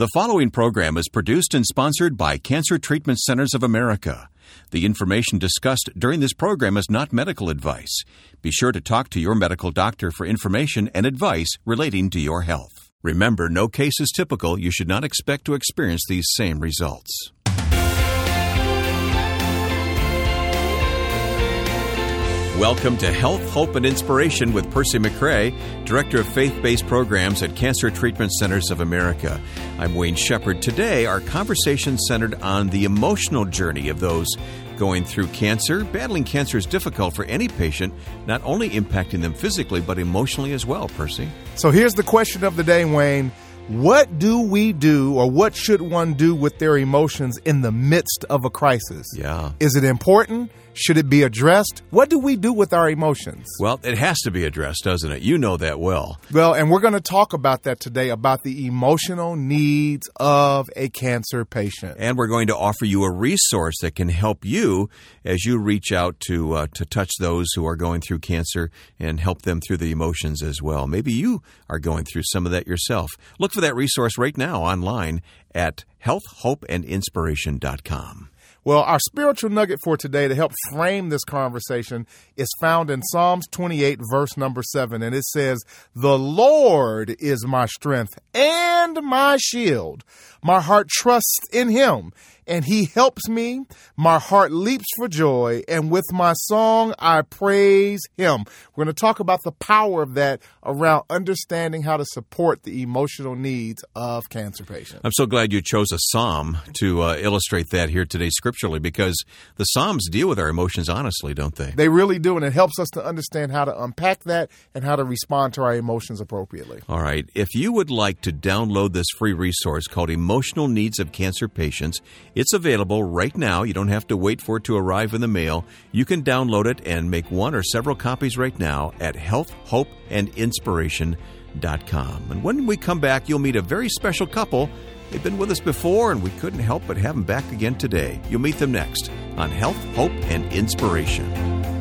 The following program is produced and sponsored by Cancer Treatment Centers of America. The information discussed during this program is not medical advice. Be sure to talk to your medical doctor for information and advice relating to your health. Remember, no case is typical. You should not expect to experience these same results. Welcome to Health, Hope, and Inspiration with Percy McCray, Director of Faith Based Programs at Cancer Treatment Centers of America. I'm Wayne Shepherd. Today, our conversation centered on the emotional journey of those going through cancer. Battling cancer is difficult for any patient, not only impacting them physically, but emotionally as well, Percy. So here's the question of the day, Wayne. What do we do, or what should one do with their emotions in the midst of a crisis? Yeah. Is it important? Should it be addressed? What do we do with our emotions? Well, it has to be addressed, doesn't it? You know that well. Well, and we're going to talk about that today about the emotional needs of a cancer patient. And we're going to offer you a resource that can help you as you reach out to uh, to touch those who are going through cancer and help them through the emotions as well. Maybe you are going through some of that yourself. Look for that resource right now online at healthhopeandinspiration.com. Well, our spiritual nugget for today to help frame this conversation is found in Psalms 28, verse number 7. And it says, The Lord is my strength and my shield. My heart trusts in him, and he helps me. My heart leaps for joy, and with my song I praise him. We're going to talk about the power of that around understanding how to support the emotional needs of cancer patients. I'm so glad you chose a psalm to uh, illustrate that here today scripturally because the psalms deal with our emotions honestly, don't they? They really do, and it helps us to understand how to unpack that and how to respond to our emotions appropriately. All right. If you would like to download this free resource called Emotional Needs of Cancer Patients, it's available right now. You don't have to wait for it to arrive in the mail. You can download it and make one or several copies right now at healthhopeandinspiration.com. And when we come back, you'll meet a very special couple. They've been with us before, and we couldn't help but have them back again today. You'll meet them next on Health, Hope, and Inspiration.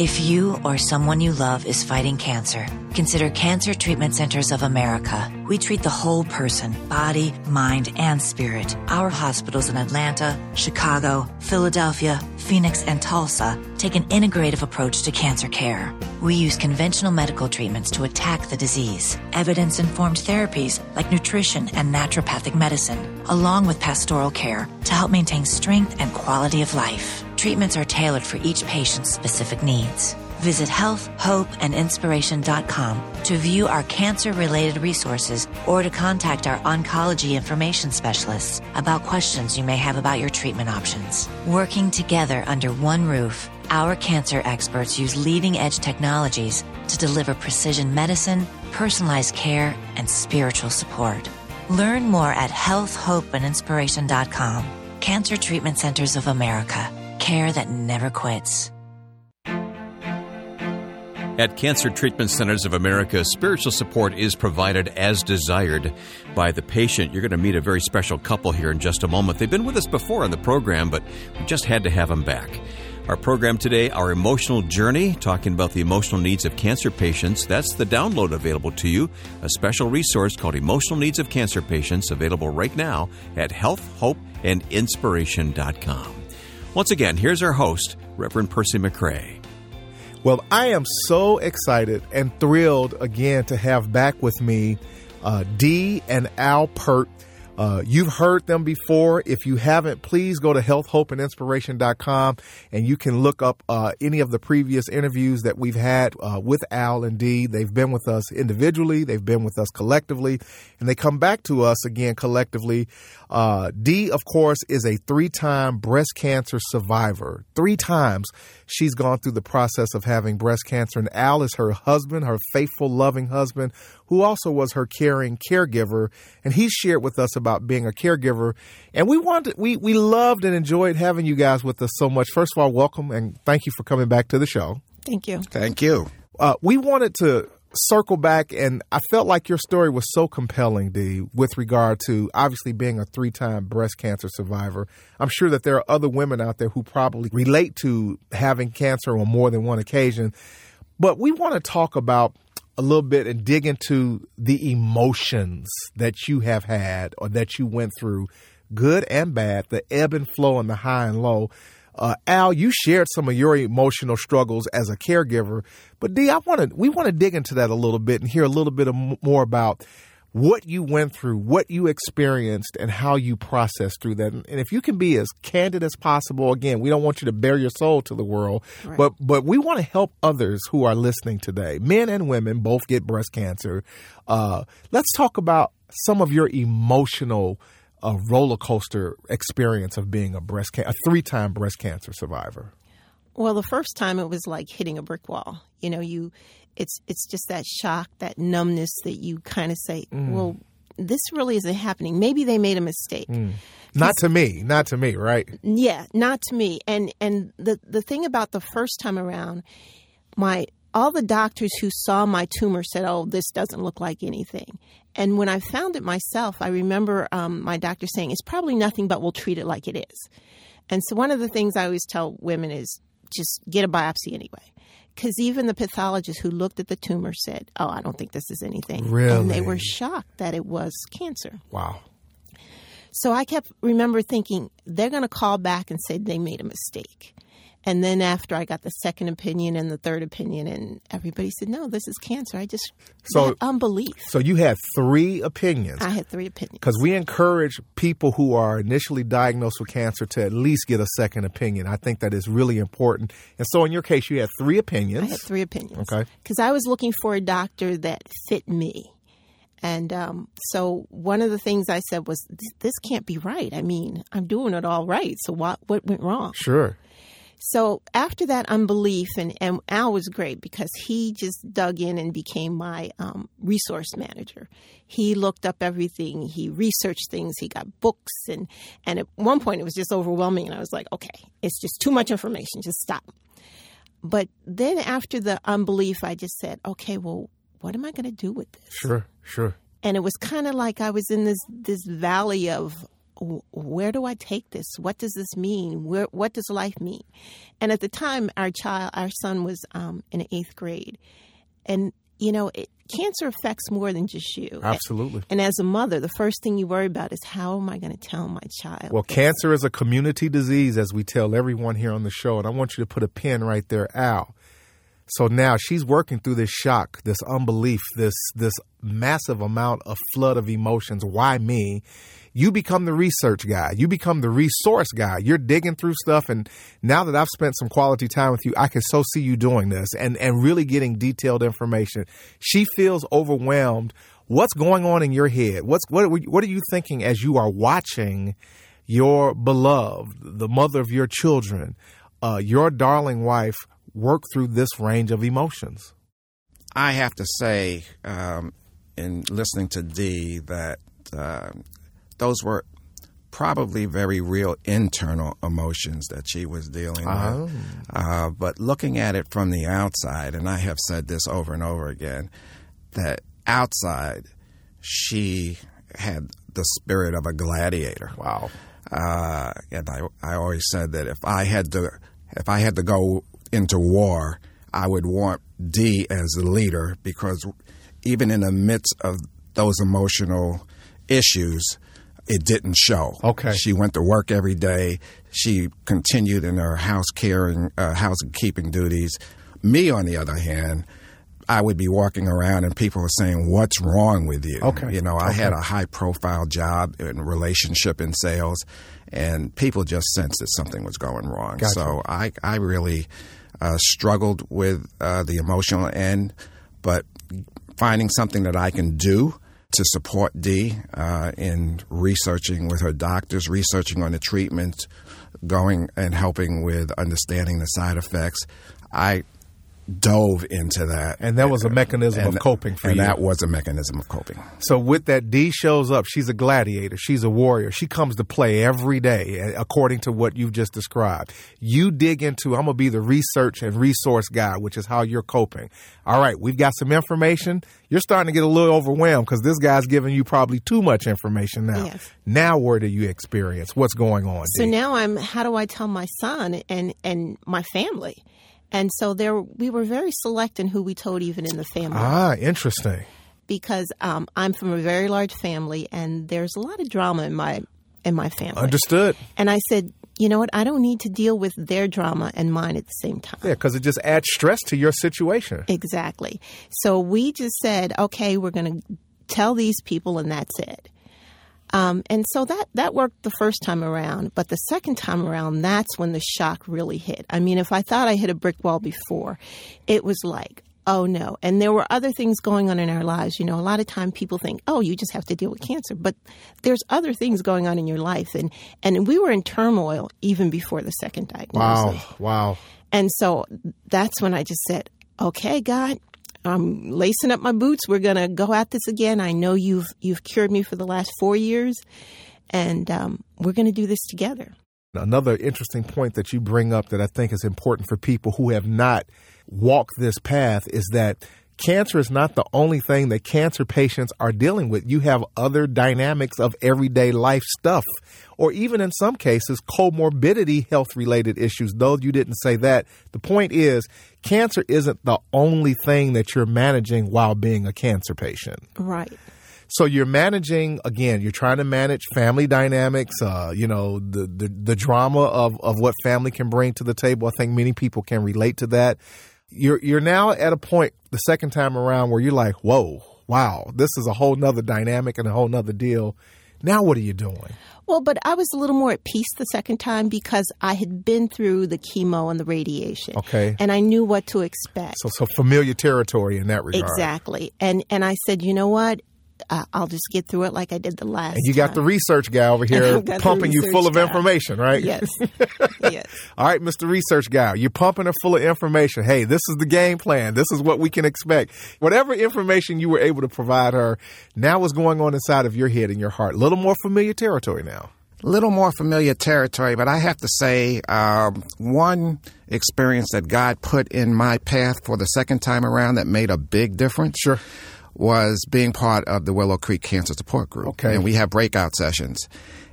If you or someone you love is fighting cancer, consider Cancer Treatment Centers of America. We treat the whole person, body, mind, and spirit. Our hospitals in Atlanta, Chicago, Philadelphia, Phoenix, and Tulsa take an integrative approach to cancer care. We use conventional medical treatments to attack the disease, evidence informed therapies like nutrition and naturopathic medicine, along with pastoral care to help maintain strength and quality of life. Treatments are tailored for each patient's specific needs. Visit healthhopeandinspiration.com to view our cancer related resources or to contact our oncology information specialists about questions you may have about your treatment options. Working together under one roof, our cancer experts use leading edge technologies to deliver precision medicine, personalized care, and spiritual support. Learn more at healthhopeandinspiration.com. Cancer Treatment Centers of America. Care that never quits. At Cancer Treatment Centers of America, spiritual support is provided as desired by the patient. You're going to meet a very special couple here in just a moment. They've been with us before on the program, but we just had to have them back. Our program today, Our Emotional Journey, talking about the emotional needs of cancer patients. That's the download available to you, a special resource called Emotional Needs of Cancer Patients, available right now at healthhopeandinspiration.com. Once again, here's our host, Reverend Percy McCray. Well, I am so excited and thrilled again to have back with me uh, Dee and Al Peart. Uh, you've heard them before. If you haven't, please go to healthhopeandinspiration.com and you can look up uh, any of the previous interviews that we've had uh, with Al and Dee. They've been with us individually, they've been with us collectively, and they come back to us again collectively. Uh, Dee, of course, is a three time breast cancer survivor. Three times she's gone through the process of having breast cancer, and Al is her husband, her faithful, loving husband, who also was her caring caregiver. And he shared with us about being a caregiver. And we wanted, we, we loved and enjoyed having you guys with us so much. First of all, welcome and thank you for coming back to the show. Thank you. Thank you. Uh, we wanted to circle back, and I felt like your story was so compelling, Dee, with regard to obviously being a three time breast cancer survivor. I'm sure that there are other women out there who probably relate to having cancer on more than one occasion. But we want to talk about a little bit and dig into the emotions that you have had or that you went through, good and bad, the ebb and flow and the high and low. Uh, Al, you shared some of your emotional struggles as a caregiver, but Dee, I want to we want to dig into that a little bit and hear a little bit more about what you went through, what you experienced, and how you processed through that. And if you can be as candid as possible, again, we don't want you to bare your soul to the world, right. but but we want to help others who are listening today. Men and women both get breast cancer. Uh, let's talk about some of your emotional a roller coaster experience of being a breast can- a three time breast cancer survivor? Well, the first time it was like hitting a brick wall. You know, you it's it's just that shock, that numbness that you kind of say, mm. well, this really isn't happening. Maybe they made a mistake. Mm. Not to me, not to me, right? Yeah, not to me. And and the the thing about the first time around, my all the doctors who saw my tumor said, "Oh, this doesn't look like anything." And when I found it myself, I remember um, my doctor saying, "It's probably nothing, but we'll treat it like it is." And so, one of the things I always tell women is just get a biopsy anyway, because even the pathologist who looked at the tumor said, "Oh, I don't think this is anything." Really? And they were shocked that it was cancer. Wow. So I kept remember thinking they're going to call back and say they made a mistake. And then after I got the second opinion and the third opinion, and everybody said, "No, this is cancer." I just so unbelief. So you had three opinions. I had three opinions because we encourage people who are initially diagnosed with cancer to at least get a second opinion. I think that is really important. And so, in your case, you had three opinions. I had three opinions. Okay. Because I was looking for a doctor that fit me. And um, so one of the things I said was, "This can't be right. I mean, I'm doing it all right. So what what went wrong?" Sure. So after that unbelief, and, and Al was great because he just dug in and became my um, resource manager. He looked up everything, he researched things, he got books, and, and at one point it was just overwhelming. And I was like, okay, it's just too much information, just stop. But then after the unbelief, I just said, okay, well, what am I going to do with this? Sure, sure. And it was kind of like I was in this this valley of where do I take this? What does this mean? Where, what does life mean? And at the time, our child, our son was um, in eighth grade, and you know, it, cancer affects more than just you. Absolutely. And as a mother, the first thing you worry about is how am I going to tell my child? Well, cancer is a community disease, as we tell everyone here on the show, and I want you to put a pin right there, Al. So now she's working through this shock, this unbelief, this this massive amount of flood of emotions. Why me? You become the research guy. You become the resource guy. You're digging through stuff. And now that I've spent some quality time with you, I can so see you doing this and, and really getting detailed information. She feels overwhelmed. What's going on in your head? What's, what, what are you thinking as you are watching your beloved, the mother of your children, uh, your darling wife work through this range of emotions? I have to say, um, in listening to Dee, that uh, those were probably very real internal emotions that she was dealing oh. with. Uh, but looking at it from the outside, and I have said this over and over again, that outside she had the spirit of a gladiator. Wow. Uh, and I, I always said that if I had to, if I had to go into war, I would want Dee as the leader because even in the midst of those emotional issues, it didn't show. Okay. She went to work every day. She continued in her house caring, uh, housekeeping duties. Me, on the other hand, I would be walking around and people were saying, "What's wrong with you?" Okay. You know, I okay. had a high profile job in relationship and sales, and people just sensed that something was going wrong. Gotcha. So I, I really uh, struggled with uh, the emotional end, but finding something that I can do to support Dee uh, in researching with her doctors, researching on the treatment, going and helping with understanding the side effects. I dove into that. And that was a mechanism and, of coping for and you. And that was a mechanism of coping. So with that, Dee shows up. She's a gladiator. She's a warrior. She comes to play every day, according to what you've just described. You dig into. I'm gonna be the research and resource guy, which is how you're coping. All right, we've got some information. You're starting to get a little overwhelmed because this guy's giving you probably too much information now. Yes. Now, where do you experience what's going on? So Dee? now I'm. How do I tell my son and and my family? And so there, we were very select in who we told, even in the family, ah, interesting. because um, I'm from a very large family, and there's a lot of drama in my in my family. Understood. And I said, you know what? I don't need to deal with their drama and mine at the same time. Yeah, because it just adds stress to your situation. Exactly. So we just said, okay, we're going to tell these people, and that's it. Um, and so that that worked the first time around, but the second time around, that's when the shock really hit. I mean, if I thought I hit a brick wall before, it was like, oh no. And there were other things going on in our lives. You know, a lot of time people think, oh, you just have to deal with cancer, but there's other things going on in your life, and and we were in turmoil even before the second diagnosis. Wow, wow. And so that's when I just said, okay, God, I'm lacing up my boots. We're going to go at this again. I know you've, you've cured me for the last four years and um, we're going to do this together. Another interesting point that you bring up that I think is important for people who have not walked this path is that cancer is not the only thing that cancer patients are dealing with. You have other dynamics of everyday life stuff, or even in some cases, comorbidity health related issues, though you didn't say that. The point is, cancer isn't the only thing that you're managing while being a cancer patient. Right. So you're managing again. You're trying to manage family dynamics. Uh, you know the, the the drama of of what family can bring to the table. I think many people can relate to that. You're you're now at a point the second time around where you're like, whoa, wow, this is a whole nother dynamic and a whole nother deal. Now what are you doing? Well, but I was a little more at peace the second time because I had been through the chemo and the radiation. Okay. And I knew what to expect. So so familiar territory in that regard. exactly. And and I said, you know what? Uh, I'll just get through it like I did the last. And you got time. the research guy over here I've got the pumping you full of guy. information, right? Yes. yes. All right, Mr. Research Guy, you're pumping her full of information. Hey, this is the game plan. This is what we can expect. Whatever information you were able to provide her, now what's going on inside of your head and your heart. A little more familiar territory now. A little more familiar territory, but I have to say, um, one experience that God put in my path for the second time around that made a big difference. Sure. Was being part of the Willow Creek Cancer Support Group. Okay. And we have breakout sessions.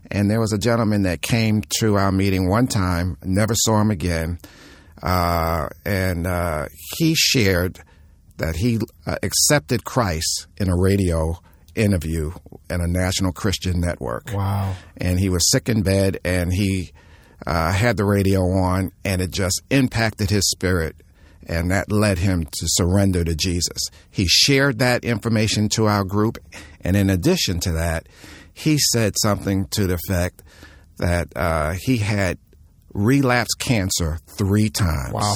And there was a gentleman that came to our meeting one time, never saw him again. Uh, and uh, he shared that he uh, accepted Christ in a radio interview in a national Christian network Wow. and he was sick in bed and he uh, had the radio on and it just impacted his spirit and that led him to surrender to Jesus. He shared that information to our group and in addition to that, he said something to the effect that uh, he had relapsed cancer three times. Wow.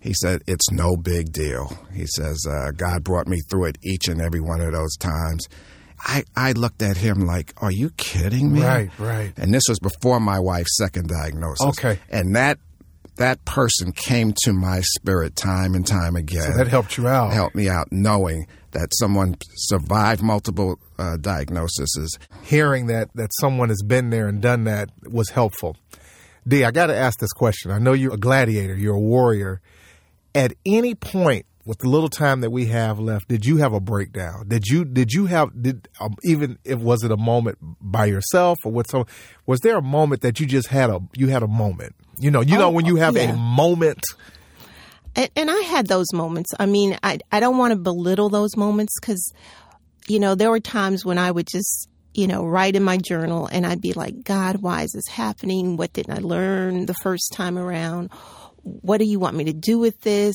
He said, It's no big deal. He says, uh, God brought me through it each and every one of those times. I, I looked at him like, Are you kidding me? Right, right. And this was before my wife's second diagnosis. Okay. And that that person came to my spirit time and time again. So that helped you out. Helped me out knowing that someone survived multiple uh, diagnoses. Hearing that that someone has been there and done that was helpful. Dee, I got to ask this question. I know you're a gladiator, you're a warrior. At any point with the little time that we have left, did you have a breakdown? Did you did you have did um, even if was it a moment by yourself or with some was there a moment that you just had a you had a moment? You know, you know Oh, when you have yeah. a moment. And, and I had those moments. I mean, I I don't want to belittle those moments because, you know, there were times when I would just, you know, write in my journal and I'd be like, God, why is this happening? What didn't I learn the first time around? What do you want me to do with this?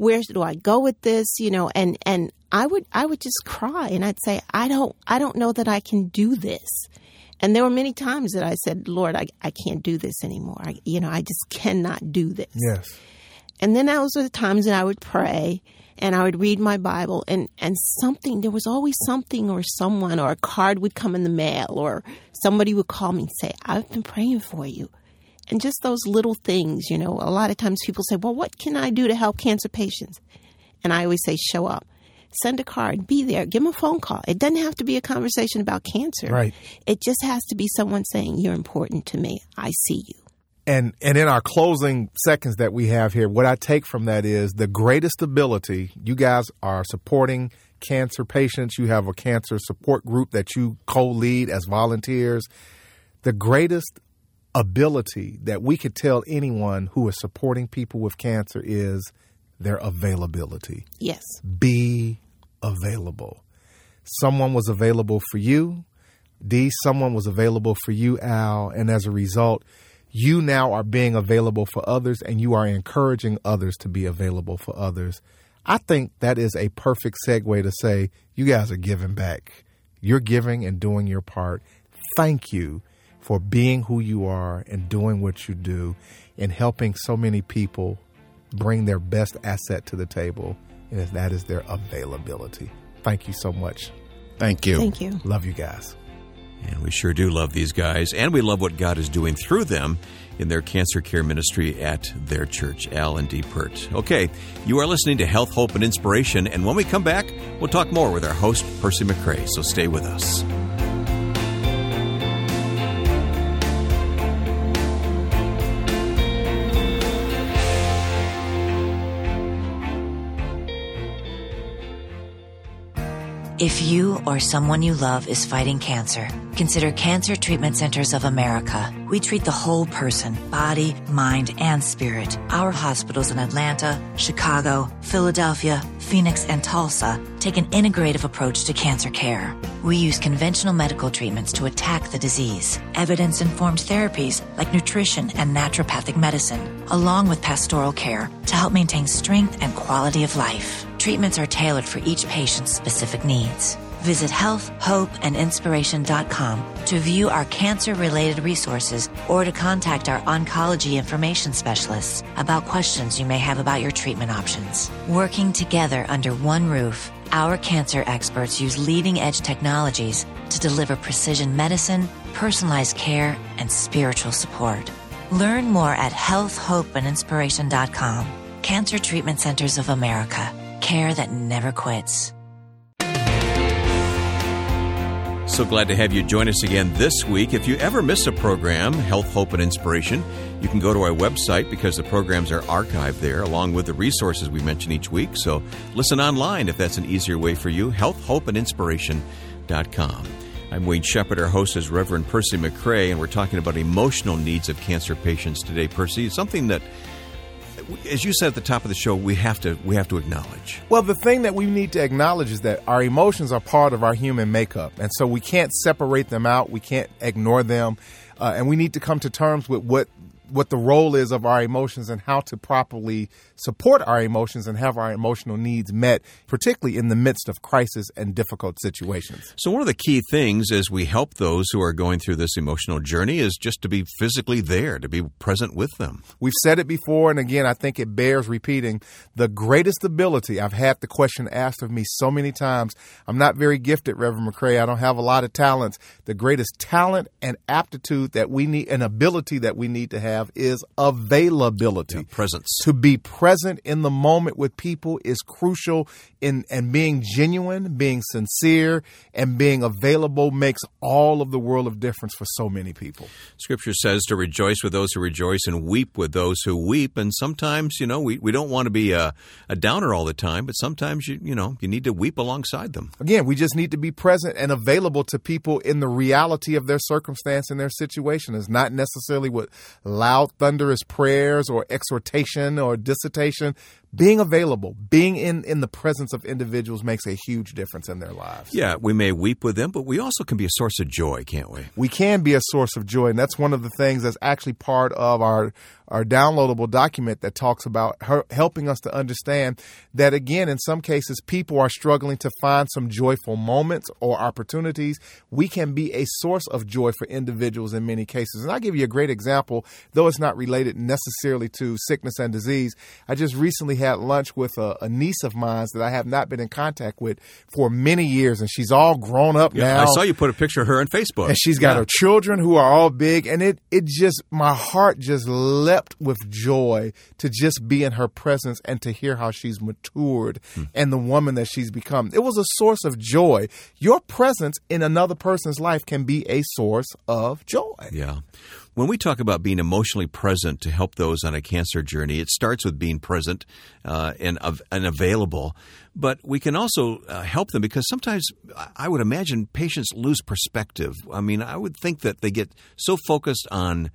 Where do I go with this? You know, and and I would I would just cry and I'd say, I don't I don't know that I can do this. And there were many times that I said, Lord, I, I can't do this anymore. I, you know, I just cannot do this. Yes. And then those were the times that I would pray and I would read my Bible and, and something, there was always something or someone or a card would come in the mail or somebody would call me and say, I've been praying for you. And just those little things, you know, a lot of times people say, well, what can I do to help cancer patients? And I always say, show up. Send a card, be there, give them a phone call. It doesn't have to be a conversation about cancer. Right. It just has to be someone saying, You're important to me. I see you. And and in our closing seconds that we have here, what I take from that is the greatest ability. You guys are supporting cancer patients. You have a cancer support group that you co-lead as volunteers. The greatest ability that we could tell anyone who is supporting people with cancer is their availability. Yes. Be available. Someone was available for you. Dee, someone was available for you, Al. And as a result, you now are being available for others and you are encouraging others to be available for others. I think that is a perfect segue to say, you guys are giving back. You're giving and doing your part. Thank you for being who you are and doing what you do and helping so many people bring their best asset to the table, and that is their availability. Thank you so much. Thank you. Thank you. Love you guys. And we sure do love these guys, and we love what God is doing through them in their cancer care ministry at their church, Al and Dee Pert. Okay, you are listening to Health, Hope, and Inspiration, and when we come back, we'll talk more with our host, Percy McCray, so stay with us. If you or someone you love is fighting cancer, consider Cancer Treatment Centers of America. We treat the whole person, body, mind, and spirit. Our hospitals in Atlanta, Chicago, Philadelphia, Phoenix, and Tulsa take an integrative approach to cancer care. We use conventional medical treatments to attack the disease, evidence informed therapies like nutrition and naturopathic medicine, along with pastoral care to help maintain strength and quality of life. Treatments are tailored for each patient's specific needs. Visit healthhopeandinspiration.com to view our cancer related resources or to contact our oncology information specialists about questions you may have about your treatment options. Working together under one roof, our cancer experts use leading edge technologies to deliver precision medicine, personalized care, and spiritual support. Learn more at healthhopeandinspiration.com. Cancer Treatment Centers of America care that never quits. So glad to have you join us again this week. If you ever miss a program, Health, Hope, and Inspiration, you can go to our website because the programs are archived there along with the resources we mention each week. So listen online if that's an easier way for you. Health, Hope, and Inspiration.com. I'm Wayne Shepherd. Our host is Reverend Percy McCray, and we're talking about emotional needs of cancer patients today. Percy, something that as you said at the top of the show, we have to we have to acknowledge. Well, the thing that we need to acknowledge is that our emotions are part of our human makeup, and so we can't separate them out. We can't ignore them, uh, and we need to come to terms with what what the role is of our emotions and how to properly support our emotions and have our emotional needs met, particularly in the midst of crisis and difficult situations. So, one of the key things as we help those who are going through this emotional journey is just to be physically there, to be present with them. We've said it before, and again, I think it bears repeating. The greatest ability, I've had the question asked of me so many times. I'm not very gifted, Reverend McCray. I don't have a lot of talents. The greatest talent and aptitude that we need, an ability that we need to have is availability. Yeah, presence. To be present in the moment with people is crucial in and being genuine, being sincere, and being available makes all of the world of difference for so many people. Scripture says to rejoice with those who rejoice and weep with those who weep. And sometimes, you know, we, we don't want to be a, a downer all the time, but sometimes you you know you need to weep alongside them. Again, we just need to be present and available to people in the reality of their circumstance and their situation. It's not necessarily what loud, thunderous prayers or exhortation or dissertation. Being available, being in, in the presence of individuals makes a huge difference in their lives. Yeah, we may weep with them, but we also can be a source of joy, can't we? We can be a source of joy, and that's one of the things that's actually part of our our downloadable document that talks about her, helping us to understand that again in some cases people are struggling to find some joyful moments or opportunities we can be a source of joy for individuals in many cases and i'll give you a great example though it's not related necessarily to sickness and disease I just recently had lunch with a, a niece of mine that I have not been in contact with for many years, and she's all grown up Yeah, now. I saw you put a picture of her on Facebook. and she's got Yeah. her children who are all big and it it just my heart just leapt with joy to just be in her presence and to hear how she's matured Hmm. and the woman that she's become it was a source of joy your presence in another person's life can be a source of joy Yeah. When we talk about being emotionally present to help those on a cancer journey, it starts with being present uh, and, av- and available. But we can also uh, help them because sometimes I would imagine patients lose perspective. I mean, I would think that they get so focused on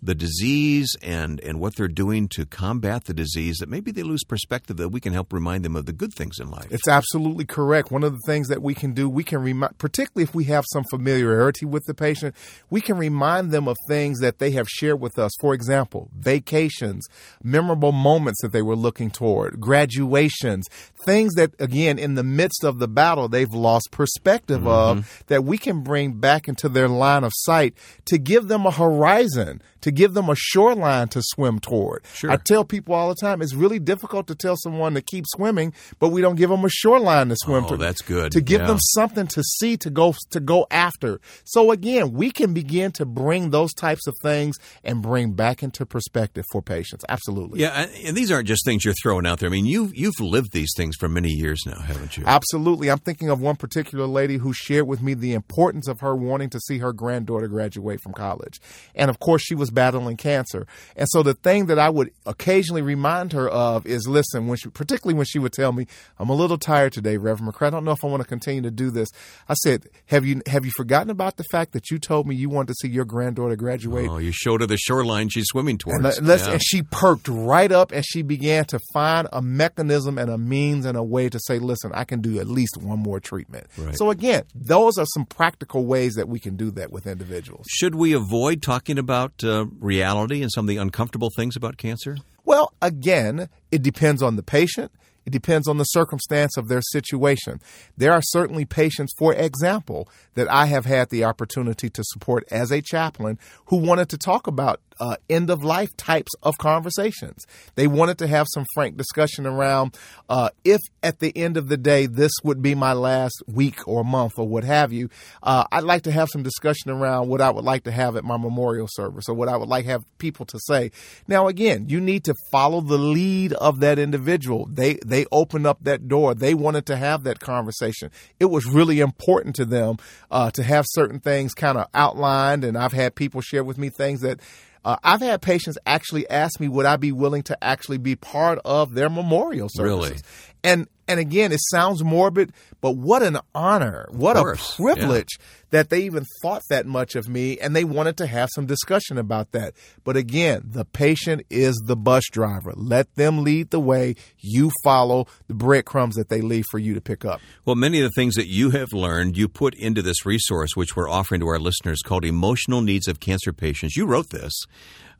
the disease and, and what they're doing to combat the disease that maybe they lose perspective that we can help remind them of the good things in life. It's absolutely correct. One of the things that we can do, we can remind, particularly if we have some familiarity with the patient, we can remind them of things that they have shared with us. For example, vacations, memorable moments that they were looking toward, graduations, things that, again, in the midst of the battle, they've lost perspective of mm-hmm. that we can bring back into their line of sight to give them a horizon, to give them a shoreline to swim toward. Sure. I tell people all the time, it's really difficult to tell someone to keep swimming, but we don't give them a shoreline to swim Oh, to. that's good. To give Yeah. them something to see, to go to go after. So again, we can begin to bring those types of things and bring back into perspective for patients. Absolutely. Yeah, and- these aren't just things you're throwing out there. I mean, you've, you've lived these things for many years now, haven't you? Absolutely. I'm thinking of one particular lady who shared with me the importance of her wanting to see her granddaughter graduate from college. And of course, she was battling cancer. And so the thing that I would occasionally remind her of is listen, when she, particularly when she would tell me, I'm a little tired today, Reverend McCray. I don't know if I want to continue to do this. I said, have you, have you forgotten about the fact that you told me you wanted to see your granddaughter graduate? Oh, you showed her the shoreline she's swimming towards. And, Yeah. and she perked right up and she began to find a mechanism and a means and a way to say, listen, I can do at least one more treatment. Right. So, again, those are some practical ways that we can do that with individuals. Should we avoid talking about uh, reality and some of the uncomfortable things about cancer? Well, again, it depends on the patient. It depends on the circumstance of their situation. There are certainly patients, for example, that I have had the opportunity to support as a chaplain who wanted to talk about uh, end of life types of conversations. They wanted to have some frank discussion around uh, if at the end of the day this would be my last week or month or what have you. Uh, I'd like to have some discussion around what I would like to have at my memorial service or what I would like have people to say. Now, again, you need to follow the lead of that individual. They they opened up that door. They wanted to have that conversation. It was really important to them uh, to have certain things kind of outlined, and I've had people share with me things that. Uh, I've had patients actually ask me, would I be willing to actually be part of their memorial services? Really? And and again, it sounds morbid, but what an honor, what a privilege that they even thought that much of me and they wanted to have some discussion about that. But again, the patient is the bus driver. Let them lead the way. You follow the breadcrumbs that they leave for you to pick up. Well, many of the things that you have learned, you put into this resource, which we're offering to our listeners called Emotional Needs of Cancer Patients. You wrote this.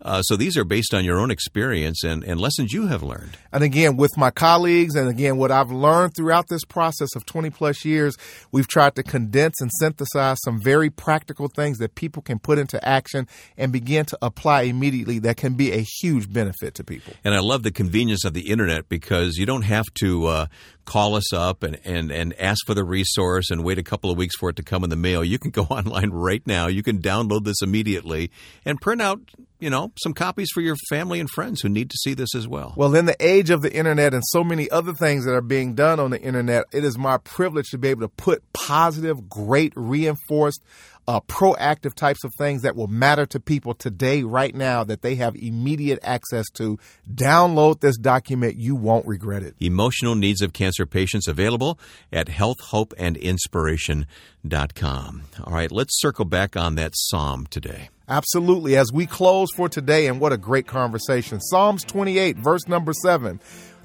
Uh, so these are based on your own experience and, and lessons you have learned. And again, with my colleagues, and again, what I've learned throughout this process of 20 plus years, we've tried to condense and synthesize some very practical things that people can put into action and begin to apply immediately that can be a huge benefit to people. And I love the convenience of the internet because you don't have to uh, call us up and, and, and ask for the resource and wait a couple of weeks for it to come in the mail. You can go online right now. You can download this immediately and print out, you know, some copies for your family and friends who need to see this as well. Well, in the age of the internet and so many other things that are being done on the internet, it is my privilege to be able to put positive, great, reinforced, uh, proactive types of things that will matter to people today, right now, that they have immediate access to. Download this document. You won't regret it. Emotional Needs of Cancer Patients available at healthhopeandinspiration.com. All right, let's circle back on that psalm today. Absolutely. As we close for today, and what a great conversation. Psalms 28, verse number 7.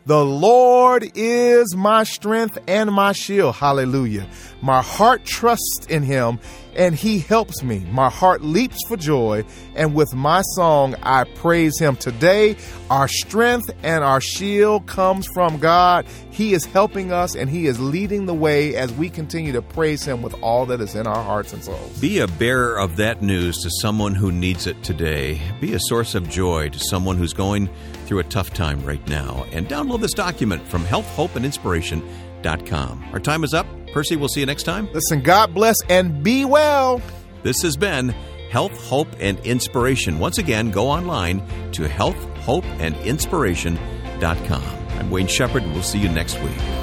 The Lord is my strength and my shield. Hallelujah. My heart trusts in him and he helps me. My heart leaps for joy, and with my song I praise him. Today, our strength and our shield comes from God. He is helping us and he is leading the way as we continue to praise him with all that is in our hearts and souls. Be a bearer of that news to someone who needs it today. Be a source of joy to someone who's going through a tough time right now. And download this document from healthhopeandinspiration.com. Our time is up. Percy, we'll see you next time. Listen, God bless and be well. This has been Health, Hope, and Inspiration. Once again, go online to healthhopeandinspiration.com. I'm Wayne Shepherd, and we'll see you next week.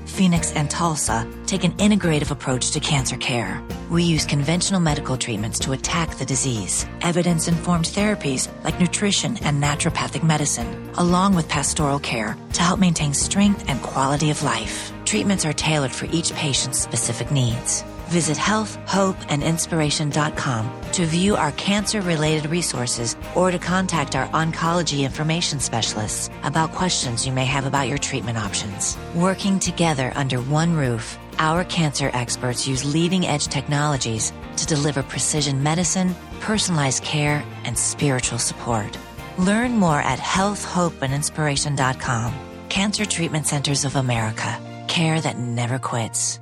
Phoenix, and Tulsa take an integrative approach to cancer care. We use conventional medical treatments to attack the disease, evidence informed therapies like nutrition and naturopathic medicine, along with pastoral care to help maintain strength and quality of life. Treatments are tailored for each patient's specific needs. Visit healthhopeandinspiration.com to view our cancer related resources or to contact our oncology information specialists about questions you may have about your treatment options. Working together under one roof, our cancer experts use leading edge technologies to deliver precision medicine, personalized care, and spiritual support. Learn more at healthhopeandinspiration.com. Cancer Treatment Centers of America. Care that never quits.